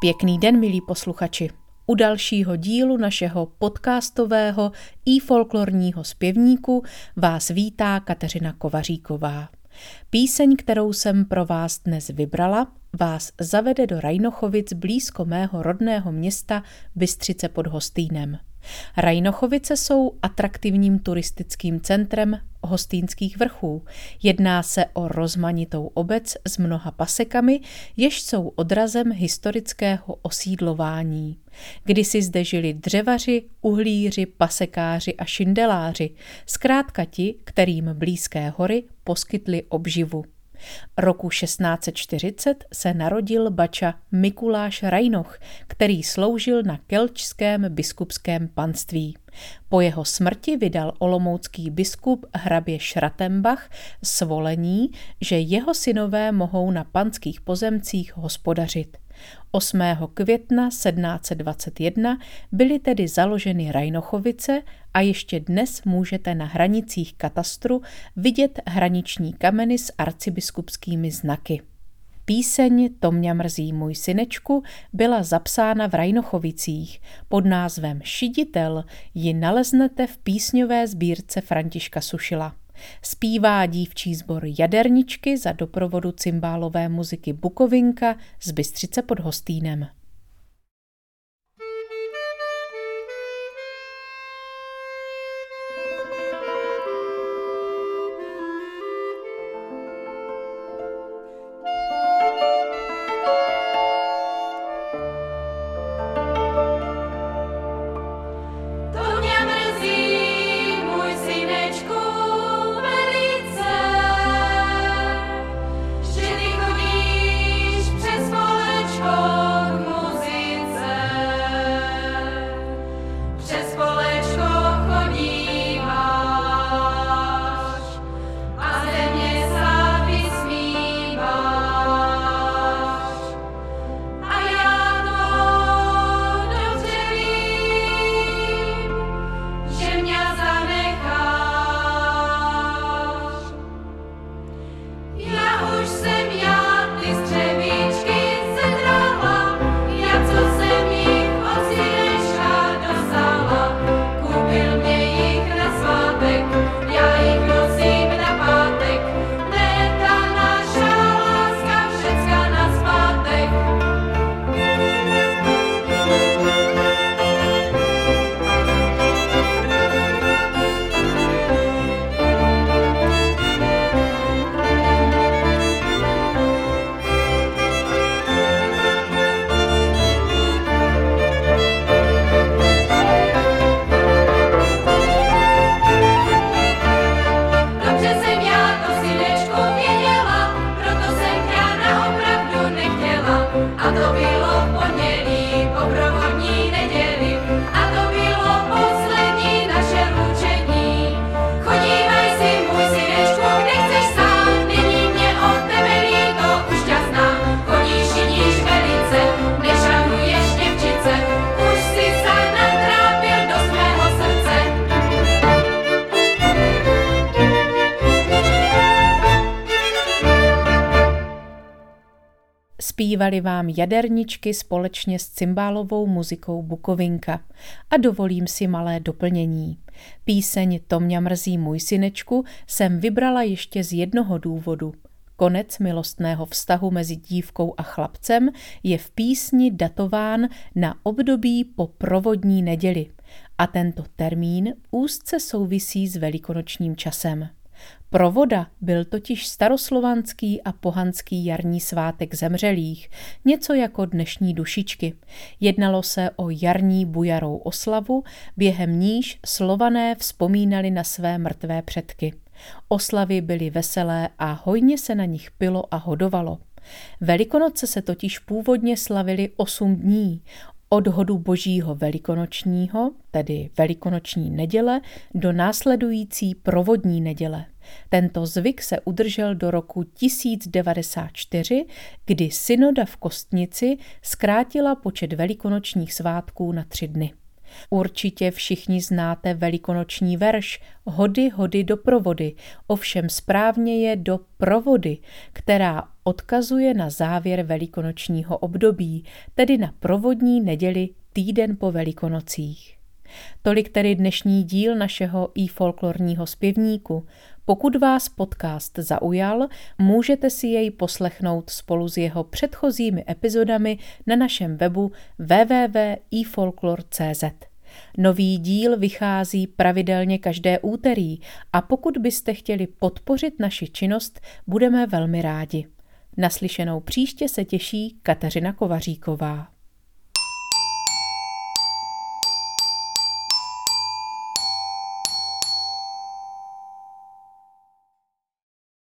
Pěkný den, milí posluchači. U dalšího dílu našeho podcastového i folklorního zpěvníku vás vítá Kateřina Kovaříková. Píseň, kterou jsem pro vás dnes vybrala, vás zavede do Rajnochovic blízko mého rodného města Bystřice pod Hostýnem. Rajnochovice jsou atraktivním turistickým centrem hostýnských vrchů. Jedná se o rozmanitou obec s mnoha pasekami, jež jsou odrazem historického osídlování. Kdysi zde žili dřevaři, uhlíři, pasekáři a šindeláři, zkrátka ti, kterým blízké hory poskytly obživu. Roku 1640 se narodil bača Mikuláš Rajnoch, který sloužil na kelčském biskupském panství. Po jeho smrti vydal olomoucký biskup hrabě Šratembach svolení, že jeho synové mohou na panských pozemcích hospodařit. 8. května 1721 byly tedy založeny Rajnochovice a ještě dnes můžete na hranicích katastru vidět hraniční kameny s arcibiskupskými znaky. Píseň To mě mrzí můj synečku byla zapsána v Rajnochovicích. Pod názvem Šiditel ji naleznete v písňové sbírce Františka Sušila. Zpívá dívčí sbor Jaderničky za doprovodu cymbálové muziky Bukovinka z Bystřice pod Hostýnem. Zpívali vám jaderničky společně s cymbálovou muzikou Bukovinka. A dovolím si malé doplnění. Píseň To mě mrzí můj synečku jsem vybrala ještě z jednoho důvodu. Konec milostného vztahu mezi dívkou a chlapcem je v písni datován na období po provodní neděli a tento termín úzce souvisí s velikonočním časem. Provoda byl totiž staroslovanský a pohanský jarní svátek zemřelých, něco jako dnešní dušičky. Jednalo se o jarní bujarou oslavu, během níž slované vzpomínali na své mrtvé předky. Oslavy byly veselé a hojně se na nich pilo a hodovalo. Velikonoce se totiž původně slavily osm dní, od hodu božího velikonočního, tedy velikonoční neděle, do následující provodní neděle. Tento zvyk se udržel do roku 1094, kdy synoda v Kostnici zkrátila počet velikonočních svátků na tři dny. Určitě všichni znáte velikonoční verš Hody, hody do provody, ovšem správně je do provody, která odkazuje na závěr velikonočního období, tedy na provodní neděli týden po velikonocích. Tolik tedy dnešní díl našeho i folklorního zpěvníku. Pokud vás podcast zaujal, můžete si jej poslechnout spolu s jeho předchozími epizodami na našem webu www.ifolklor.cz. Nový díl vychází pravidelně každé úterý a pokud byste chtěli podpořit naši činnost, budeme velmi rádi. Naslyšenou příště se těší Kateřina Kovaříková.